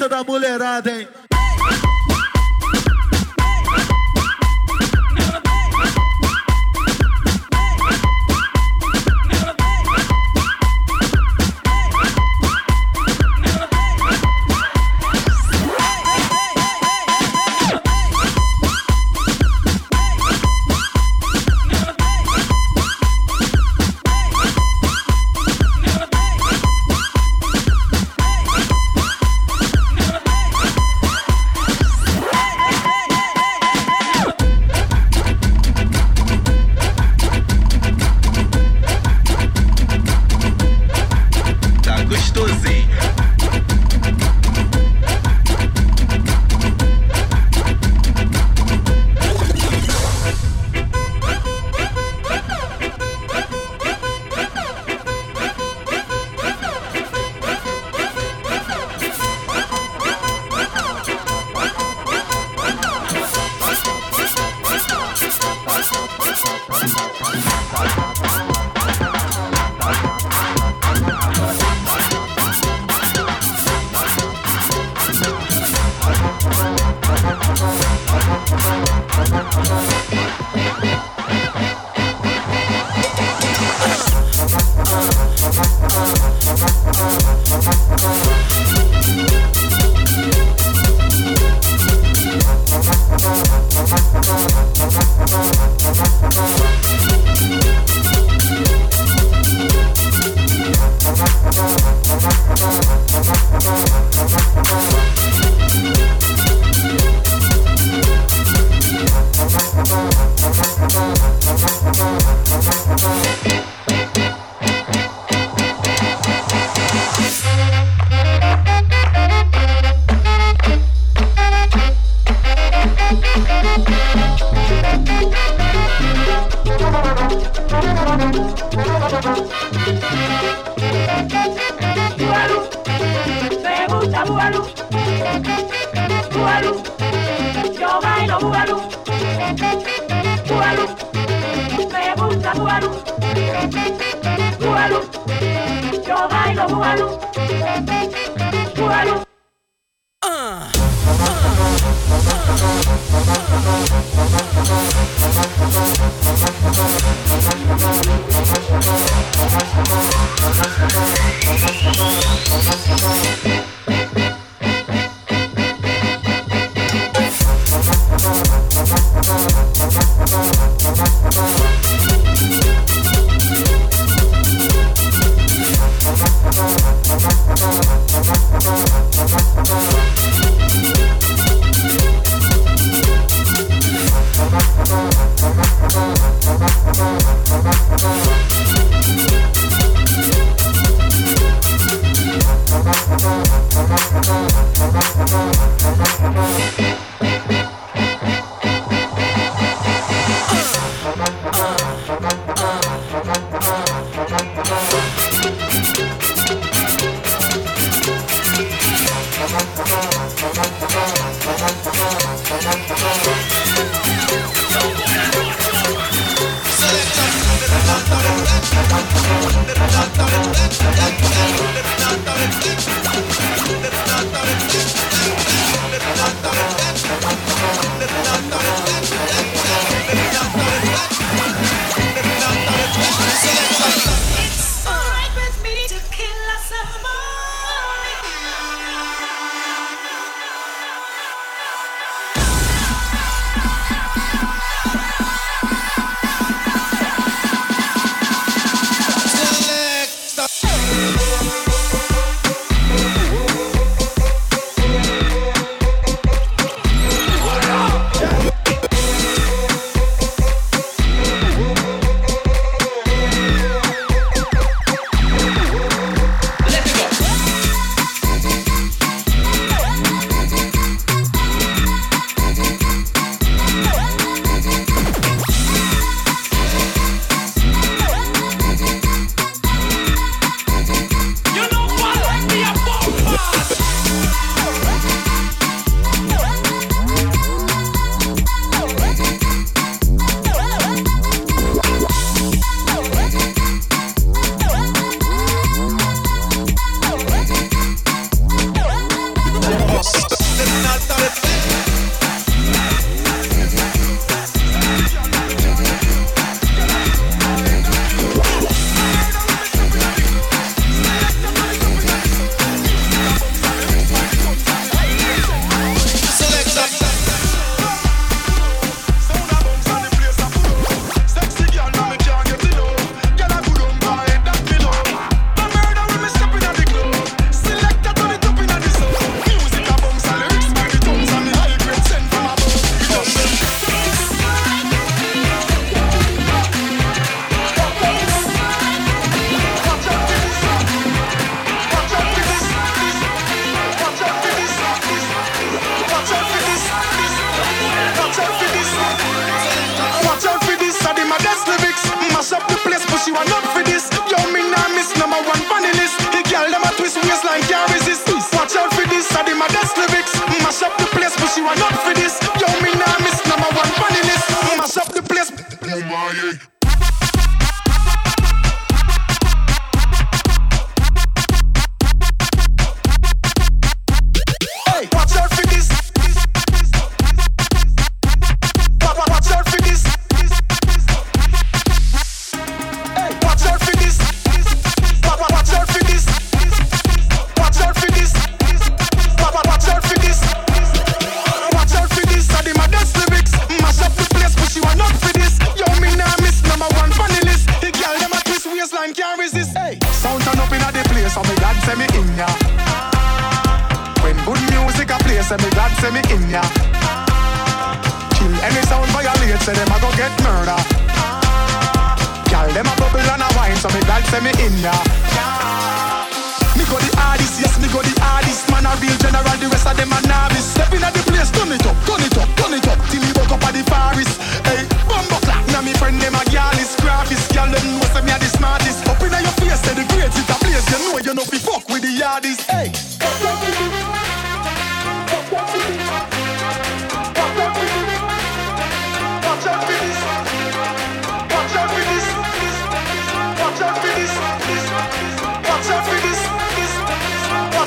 sequência da mulherada,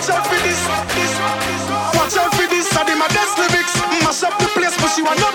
Watch out for this. Watch out for this. Are the maddest lyrics? Mash up the place, but she want not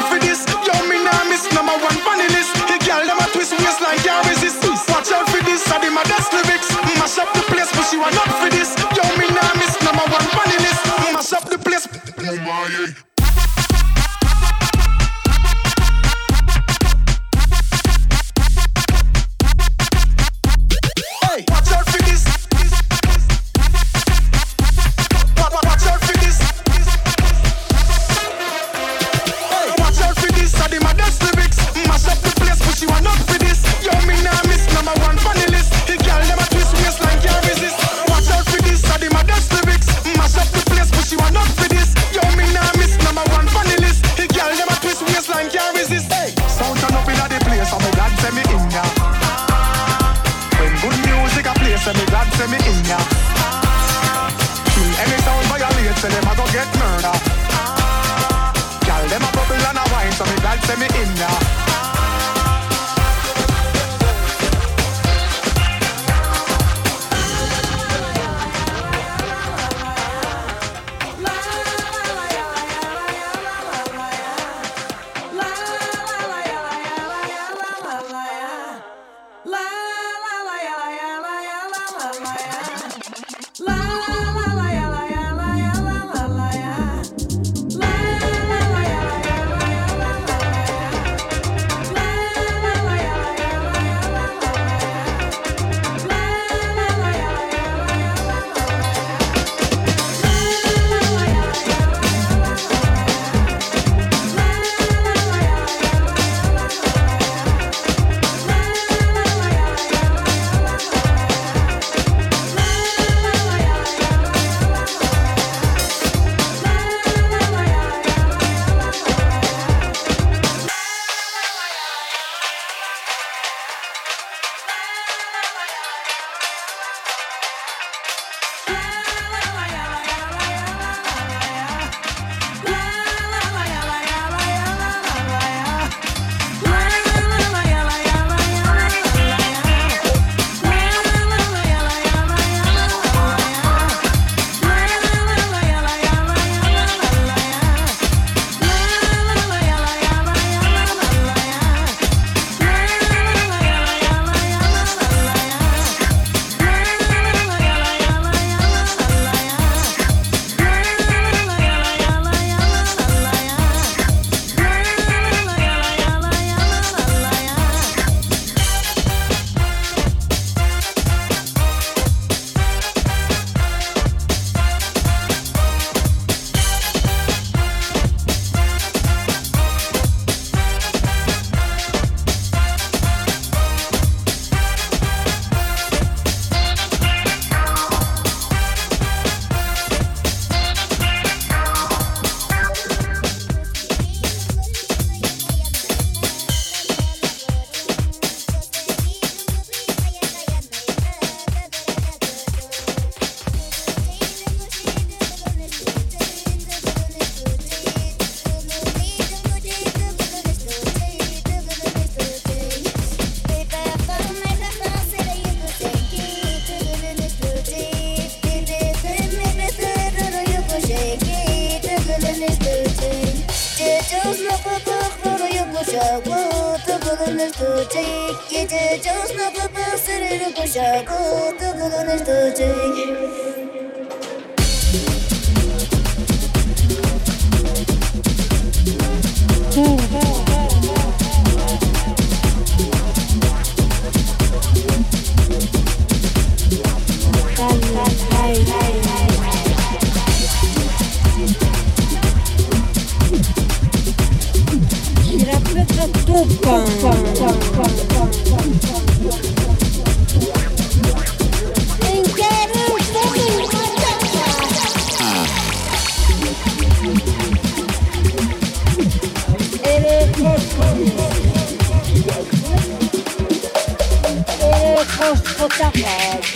Sarah,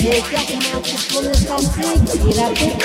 j'ai perdu mon petit pour le sentir, il a fait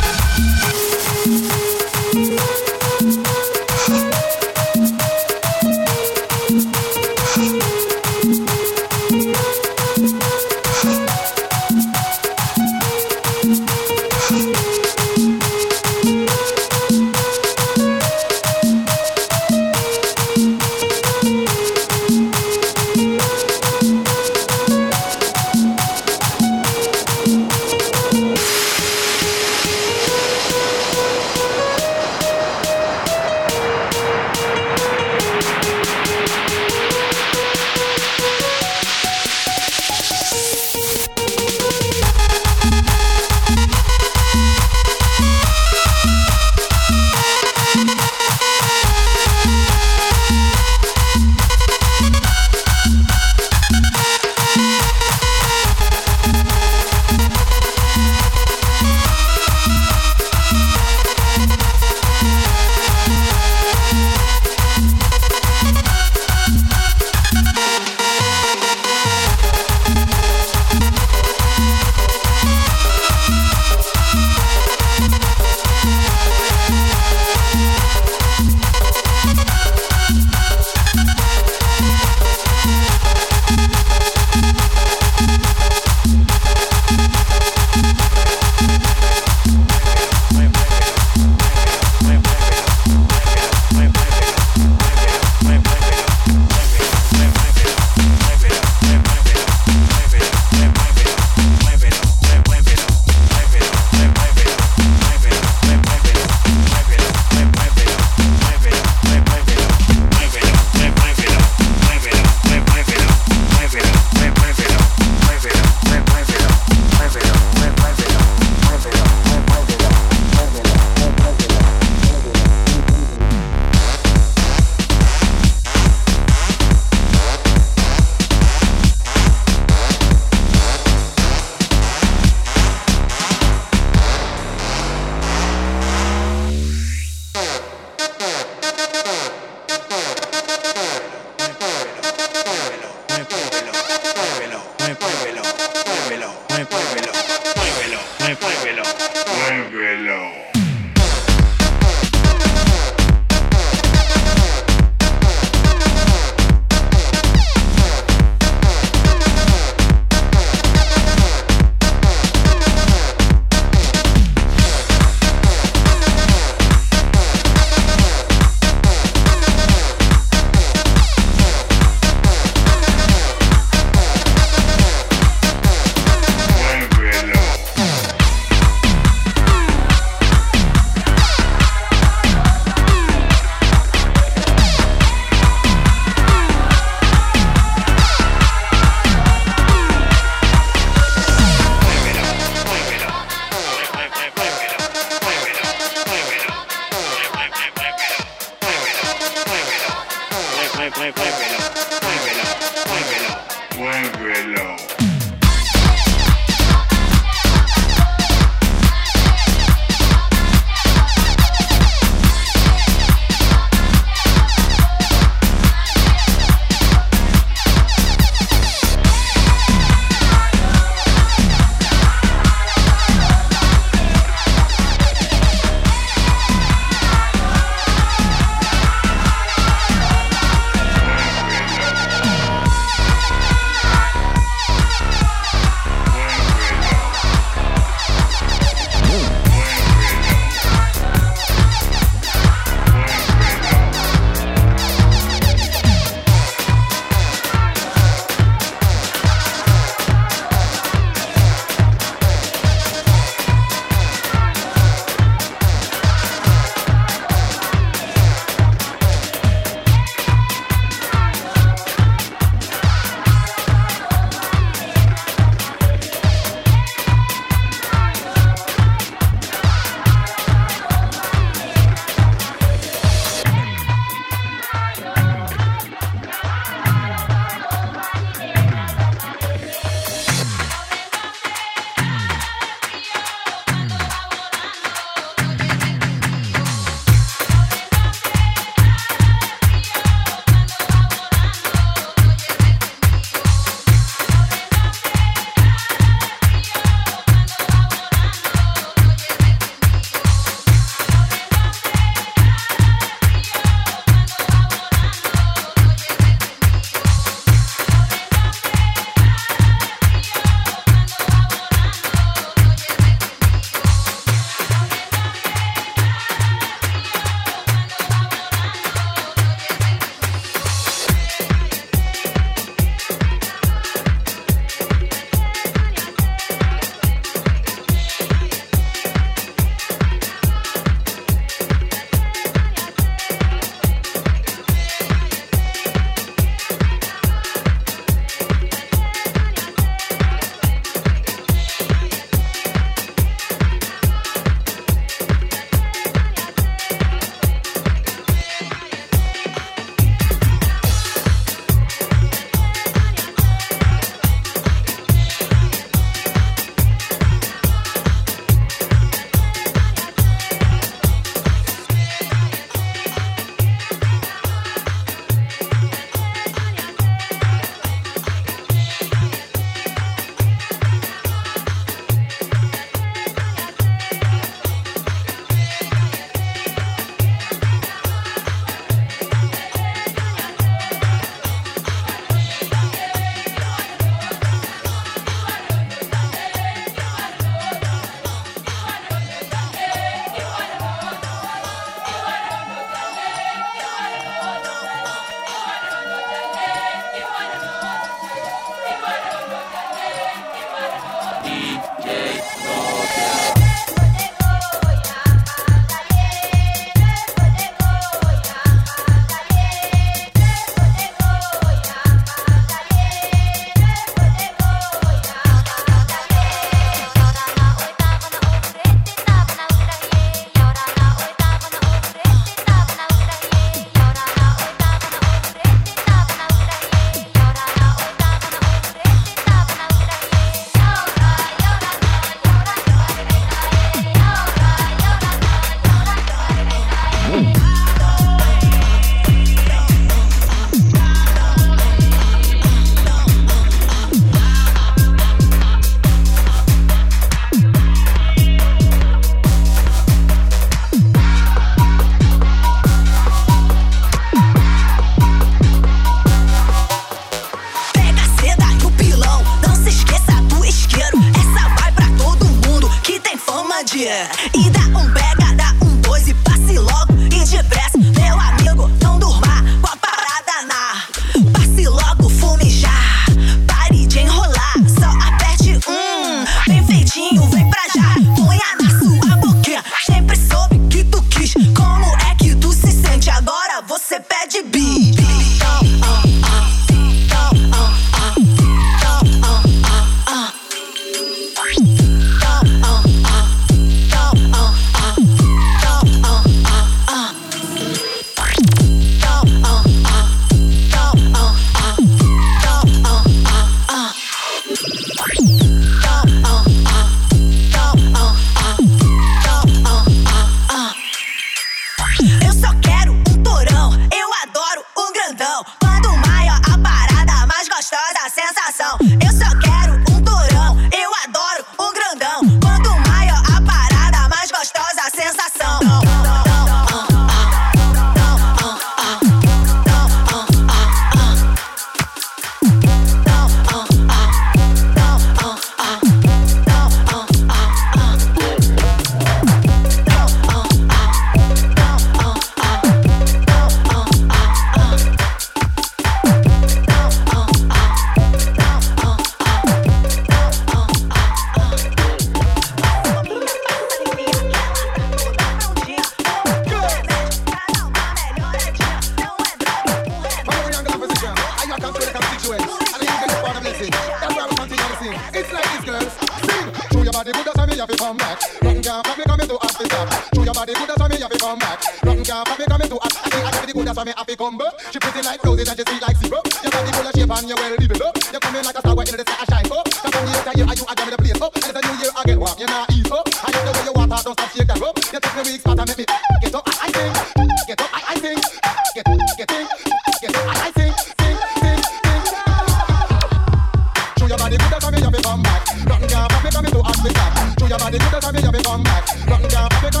body the time you come back. Nothing can pop it. The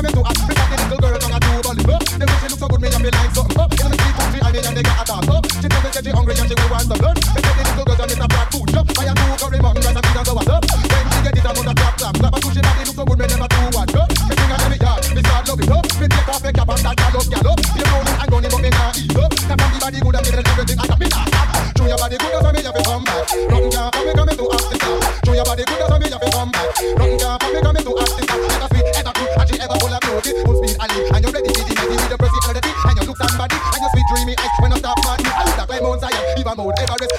little girl tongue a two bully. The way she look so good, me have me line something up. In the country, I need and they got a top up. She tell me that she hungry and she will want some blood. The little girl done a black food. I two curry mutton, rice and peas so. When she get it, I'm on the clap clap. Clap a sushi body, look so good, me never do what up. Me bring her me yard, me start love it up. Me take off me cap and start gallop, gallop. You know it, I'm gonna me nah eat up. Come on, the body good, I'm giving everything I got me nah. Body good, so me have to come back. Nothing can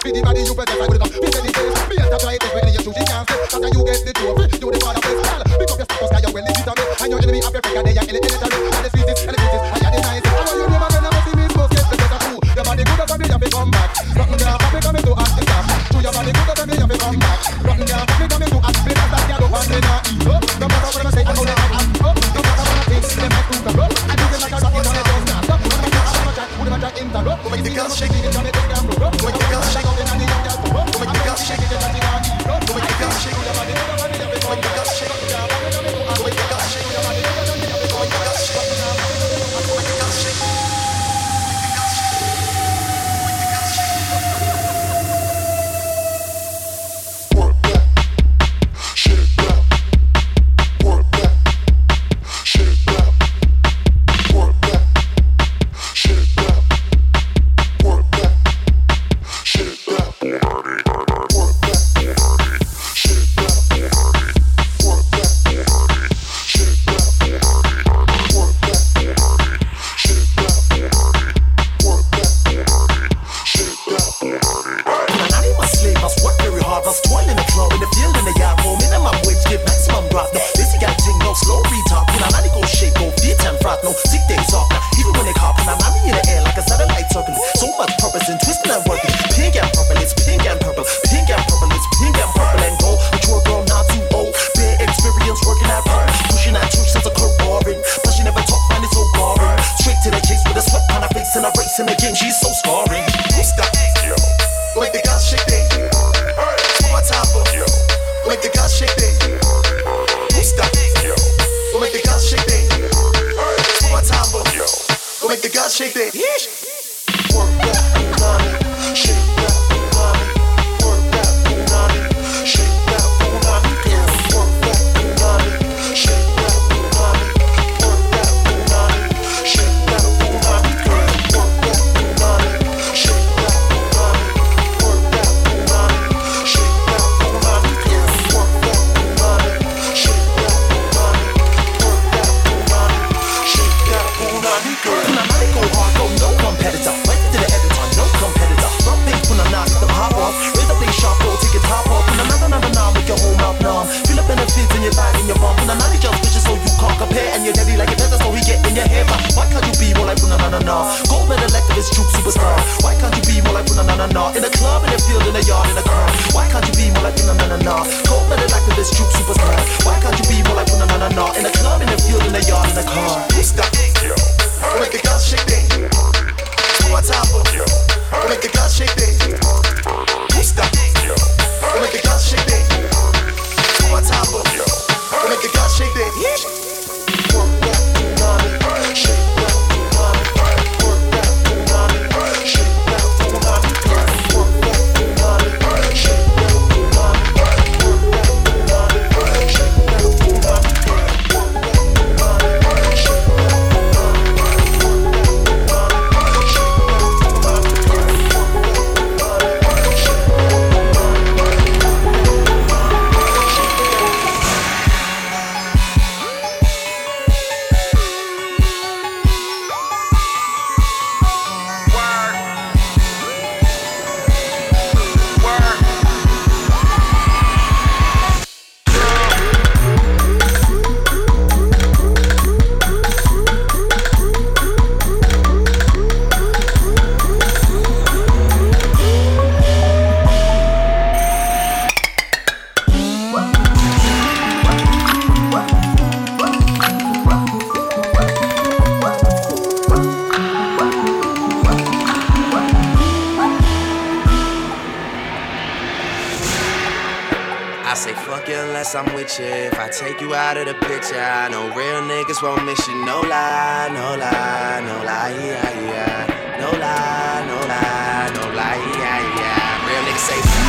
Be the body you better, fight I would We Be the days, be a top right, that's where you choose the chance. After you get the trophy, I'm with you. If I take you out of the picture, I know real niggas won't miss you. No lie, no lie, no lie, yeah, yeah. No lie, no lie, no lie, yeah, yeah. Real niggas say.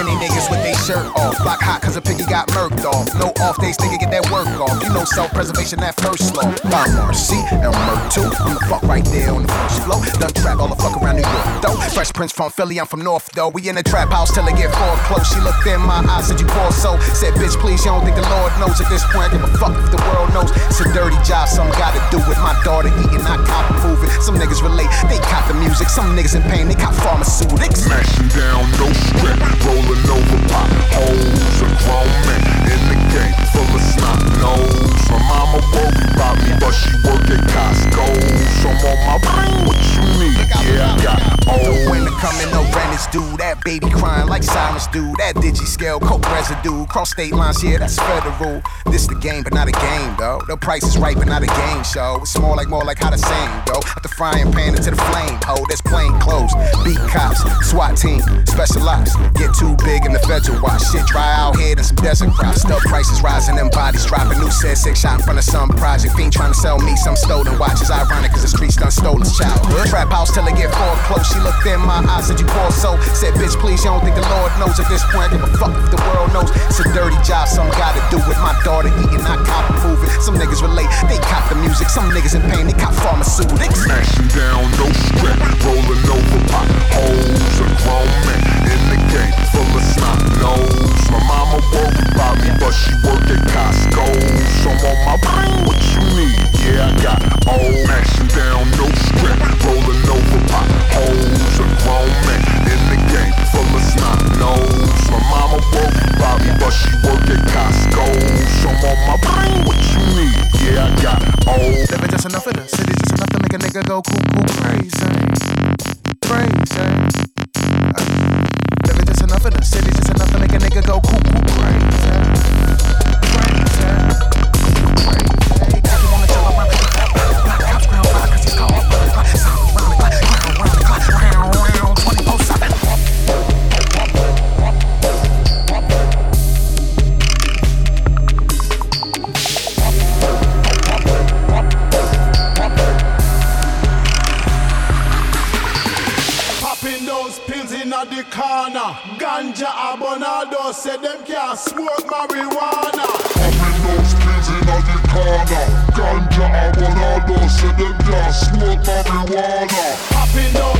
Skinny niggas with they shirt off. Block hot cause a piggy got murked off. No off days, nigga get that work off. You know self-preservation that first law. I'm RC and Merc too. I'm the fuck right there on the first floor. Done trap all the fuck around New York though. Fresh Prince from Philly, I'm from North though. We in the trap house till it get four close. She looked in my eyes, said you poor so. Said bitch please, you don't think the Lord knows at this point. I give a fuck if the world knows. It's a dirty job, some gotta do with my daughter eating, I cop moving. Some niggas relate, they cop the music. Some niggas in pain, they cop pharmaceutics. Smashing down, no strip, rolling over potholes. A grown man in the game, full of snot nose. My mama worried about me, but she work at Costco. So I'm on my brain, what you need? Yeah, I got all. The winter coming, no renters do. That baby crying like sirens do. That digi scale, coke residue. Cross state lines, yeah, that's federal. This the game, but not a game, though. The price is right, but not a game show. It's more like more like how the same go. At the frying pan into the flame, ho. That's plain clothes. Beat cops, SWAT team, specialized. Get too big in the federal watch. Shit dry out here and some desert crops. Stuff prices rising, them bodies dropping. New set six shot in front of some project. Fiend trying to sell me some stolen watches. Ironic, cause the streets done stole his childhood. Trap house till it get four close. She looked in my eyes, said you poor soul. Said, bitch, please, you don't think the Lord knows at this point. I give a fuck if the world knows. It's a dirty job, some gotta do with my daughter eating, i cop moving. Some niggas relate, they cop the music. Some niggas in pain, they cop pharmaceutics. Smashing down, no strip, rolling over potholes. A grown man in the game, full of snot nose. My mama worried about me, but she work at Costco. So I'm on my brain, what you need? Yeah, I got all mashing down, no strip, rolling over potholes. A grown man in the game, full of snot nose. My mama worried about me, but she work at Costco. So I'm on my brain, what you need? Yeah, I got all. Living just enough of the city, just enough to make a nigga go cuckoo crazy. Crazy. Uh, living just enough of the city, just enough to make nigga go cuckoo crazy. Ganja abonado said them can't smoke marijuana. Popping those pills in the corner. Ganja abonado, said them can't smoke marijuana. Popping those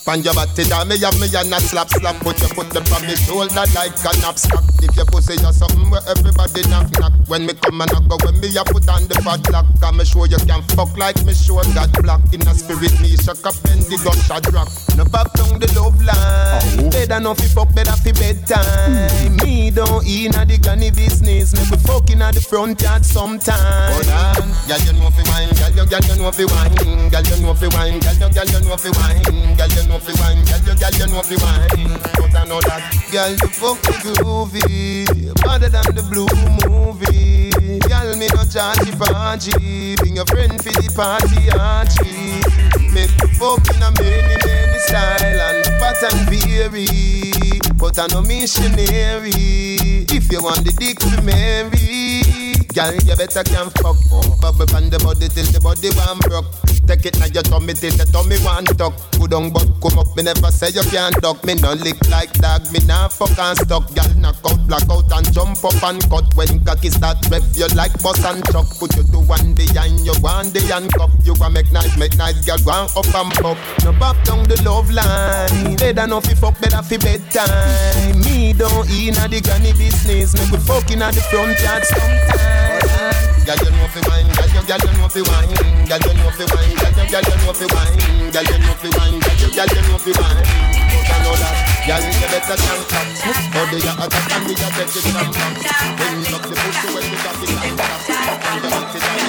Find your body down, me have me and a slap slap Put your foot up on me shoulder like a knapsack. If your pussy just something where everybody knock knock. When me come and I go, when me a put on the fat lock Can me show you can fuck like me show got black. In a spirit me shock up and the gush a drop No back down the love line. Oh. Better no fi fuck, better fi bedtime. Me don't in a the granny business. Me be fucking at the front yard sometime. Hold on, girl you know fi wine Girl you, girl you know fi wine Girl you know fi wine Girl you, girl you know fi wine Girl you know fi wine, girl you, girl you know fi wine. But I know that, girl you fuck me groovy, better than the blue movie. Girl me no chargy party, bring your friend for the party, Archie. Make the fuck in a many many style and pattern vary, but I no missionary. If you want the dick to marry. Girl, you better can fuck. Bubble from the body till the body one broke. Take it now your tummy till the tummy one tuck. Put on but come up, me never say you can't duck. Me no lick like dog, me nah fuck and stuck. Girl, knock out, black out and jump up and cut. When cocky start rev, you like bus and truck. Put you to one behind you, one day and cup. You want make nice, make nice, girl, go up and pop. No back down the love line. Better no fi fuck, better fi bedtime. Me don't in a the granny business. Me good fucking at the front yard sometime. Girl, you know fi wine, girl, you, girl, you know fi wine, girl, you know fi wine, you, girl, you know fi wine, you know fi wine, you, you know fi wine. You better. Body you attack and we a it. Bring up the pussy when we got it on you